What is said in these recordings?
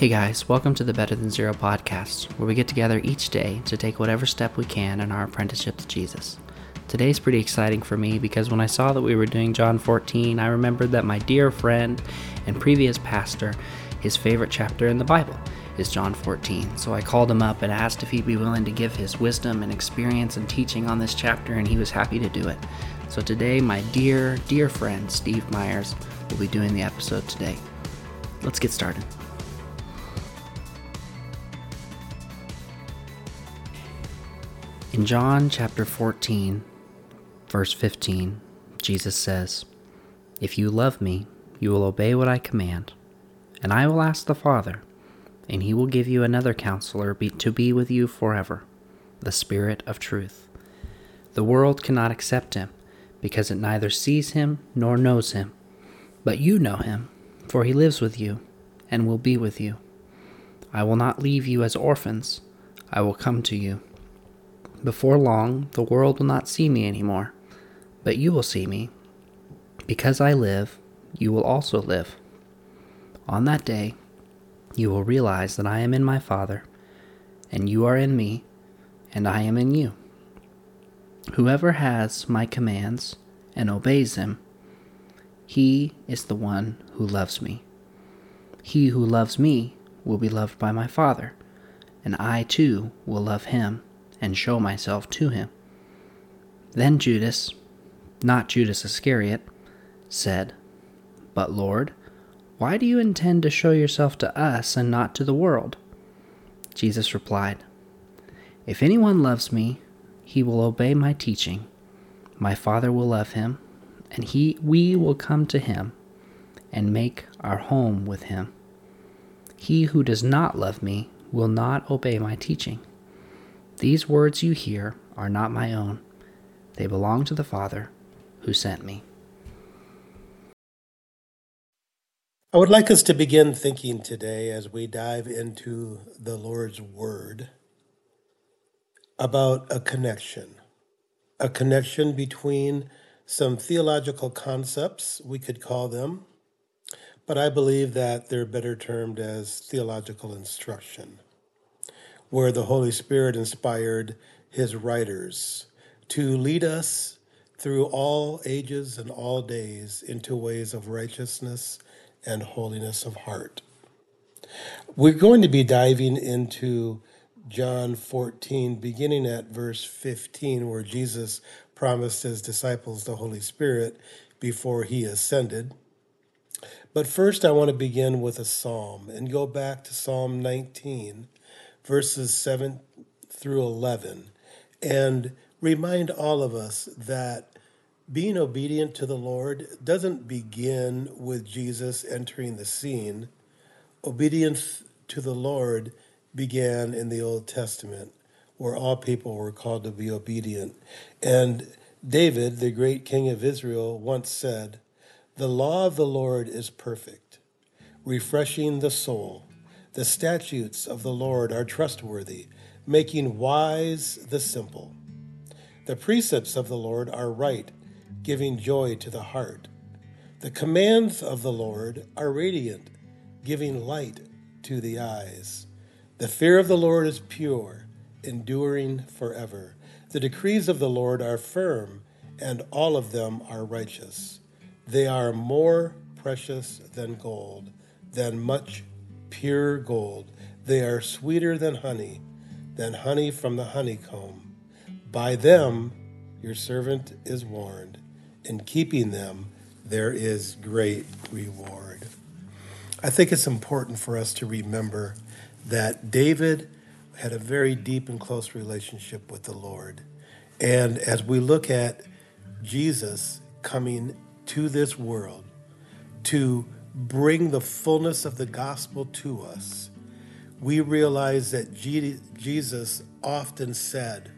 Hey guys, welcome to the Better Than Zero podcast, where we get together each day to take whatever step we can in our apprenticeship to Jesus. Today's pretty exciting for me because when I saw that we were doing John 14, I remembered that my dear friend and previous pastor, his favorite chapter in the Bible is John 14. So I called him up and asked if he'd be willing to give his wisdom and experience and teaching on this chapter, and he was happy to do it. So today, my dear, dear friend Steve Myers will be doing the episode today. Let's get started. In John chapter 14, verse 15, Jesus says, If you love me, you will obey what I command, and I will ask the Father, and he will give you another counselor to be with you forever, the Spirit of truth. The world cannot accept him, because it neither sees him nor knows him. But you know him, for he lives with you, and will be with you. I will not leave you as orphans, I will come to you. Before long, the world will not see me anymore, but you will see me. Because I live, you will also live. On that day, you will realize that I am in my Father, and you are in me, and I am in you. Whoever has my commands and obeys them, he is the one who loves me. He who loves me will be loved by my Father, and I too will love him and show myself to him. Then Judas, not Judas Iscariot, said, But Lord, why do you intend to show yourself to us and not to the world? Jesus replied, If anyone loves me, he will obey my teaching. My Father will love him, and he we will come to him and make our home with him. He who does not love me will not obey my teaching. These words you hear are not my own, they belong to the Father who sent me. I would like us to begin thinking today as we dive into the Lord's Word about a connection, a connection between some theological concepts, we could call them, but I believe that they're better termed as theological instruction where the Holy Spirit inspired his writers to lead us through all ages and all days into ways of righteousness and holiness of heart. We're going to be diving into John 14, beginning at verse 15, where Jesus promised his disciples the Holy Spirit before he ascended. But first, I want to begin with a psalm and go back to Psalm 19 verses 7 through 11, and remind all of us that being obedient to the Lord doesn't begin with Jesus entering the scene. Obedience to the Lord began in the Old Testament, where all people were called to be obedient. And David, the great king of Israel, once said, The law of the Lord is perfect, refreshing the soul. The statutes of the Lord are trustworthy, making wise the simple. The precepts of the Lord are right, giving joy to the heart. The commands of the Lord are radiant, giving light to the eyes. The fear of the Lord is pure, enduring forever. The decrees of the Lord are firm, and all of them are righteous. They are more precious than gold, than much pure gold. They are sweeter than honey, than honey from the honeycomb. By them your servant is warned. In keeping them, there is great reward. I think it's important for us to remember that David had a very deep and close relationship with the Lord. And as we look at Jesus coming to this world to bring the fullness of the gospel to us, we realize that Jesus often said,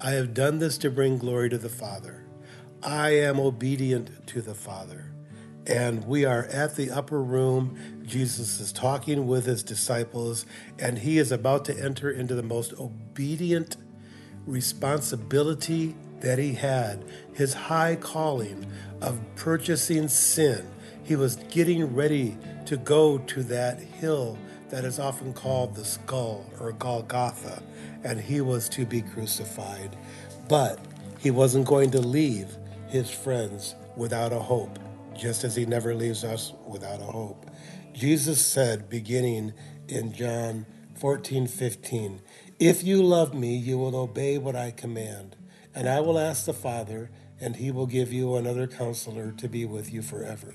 I have done this to bring glory to the Father. I am obedient to the Father. And we are at the upper room. Jesus is talking with his disciples, and he is about to enter into the most obedient responsibility that he had his high calling of purchasing sin he was getting ready to go to that hill that is often called the skull or Golgotha, and he was to be crucified. But he wasn't going to leave his friends without a hope, just as he never leaves us without a hope. Jesus said, beginning in John 14 15, If you love me, you will obey what I command, and I will ask the Father, and he will give you another counselor to be with you forever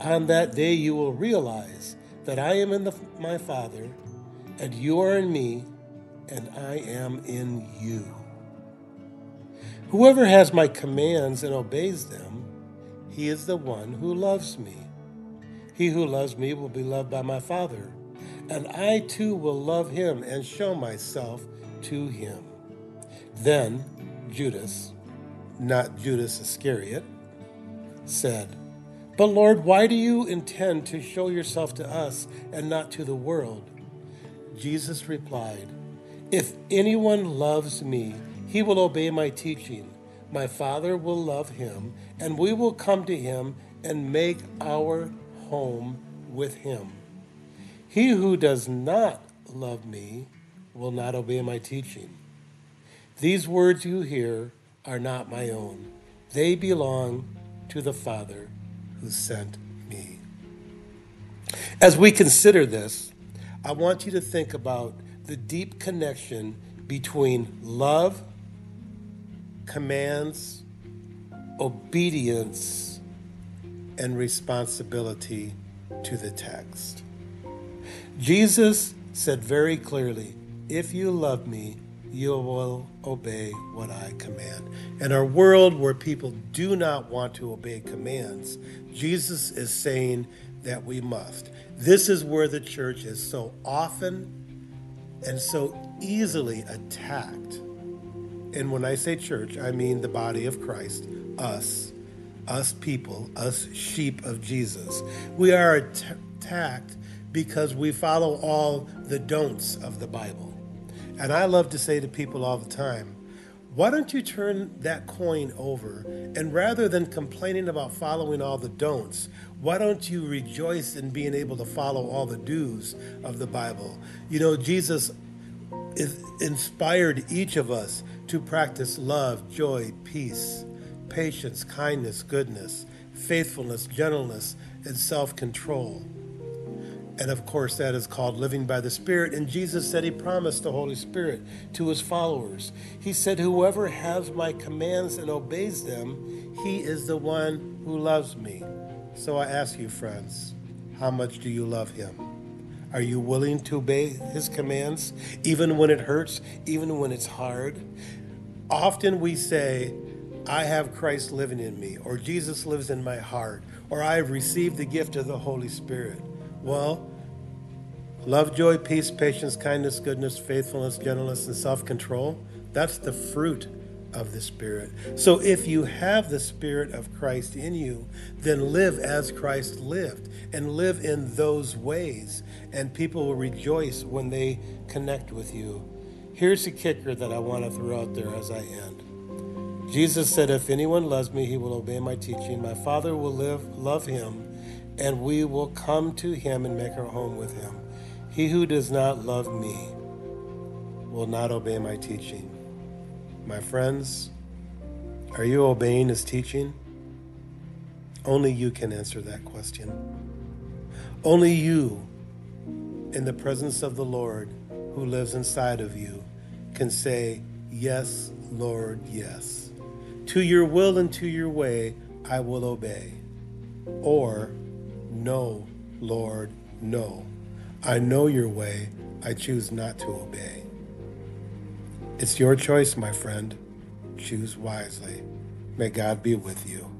On that day, you will realize that I am in the, my Father, and you are in me, and I am in you. Whoever has my commands and obeys them, he is the one who loves me. He who loves me will be loved by my Father, and I too will love him and show myself to him. Then Judas, not Judas Iscariot, said, But Lord, why do you intend to show yourself to us and not to the world? Jesus replied, If anyone loves me, he will obey my teaching. My Father will love him, and we will come to him and make our home with him. He who does not love me will not obey my teaching. These words you hear are not my own, they belong to the Father who sent me. As we consider this, I want you to think about the deep connection between love, commands, obedience, and responsibility to the text. Jesus said very clearly, If you love me, you will obey what I command. In our world where people do not want to obey commands, Jesus is saying that we must. This is where the church is so often and so easily attacked. And when I say church, I mean the body of Christ, us, us people, us sheep of Jesus. We are attacked because we follow all the don'ts of the Bible. And I love to say to people all the time, why don't you turn that coin over and rather than complaining about following all the don'ts, why don't you rejoice in being able to follow all the do's of the Bible? You know, Jesus inspired each of us to practice love, joy, peace, patience, kindness, goodness, faithfulness, gentleness, and self control. And of course, that is called living by the Spirit. And Jesus said he promised the Holy Spirit to his followers. He said, Whoever has my commands and obeys them, he is the one who loves me. So I ask you, friends, how much do you love him? Are you willing to obey his commands, even when it hurts, even when it's hard? Often we say, I have Christ living in me, or Jesus lives in my heart, or I have received the gift of the Holy Spirit. Well, love, joy, peace, patience, kindness, goodness, faithfulness, gentleness, and self control, that's the fruit of the Spirit. So if you have the Spirit of Christ in you, then live as Christ lived and live in those ways, and people will rejoice when they connect with you. Here's the kicker that I want to throw out there as I end. Jesus said, If anyone loves me, he will obey my teaching. My Father will live, love him and we will come to him and make our home with him. He who does not love me will not obey my teaching. My friends, are you obeying his teaching? Only you can answer that question. Only you, in the presence of the Lord who lives inside of you, can say, Yes, Lord, yes. To your will and to your way, I will obey. Or, no, Lord, no. I know your way. I choose not to obey. It's your choice, my friend. Choose wisely. May God be with you.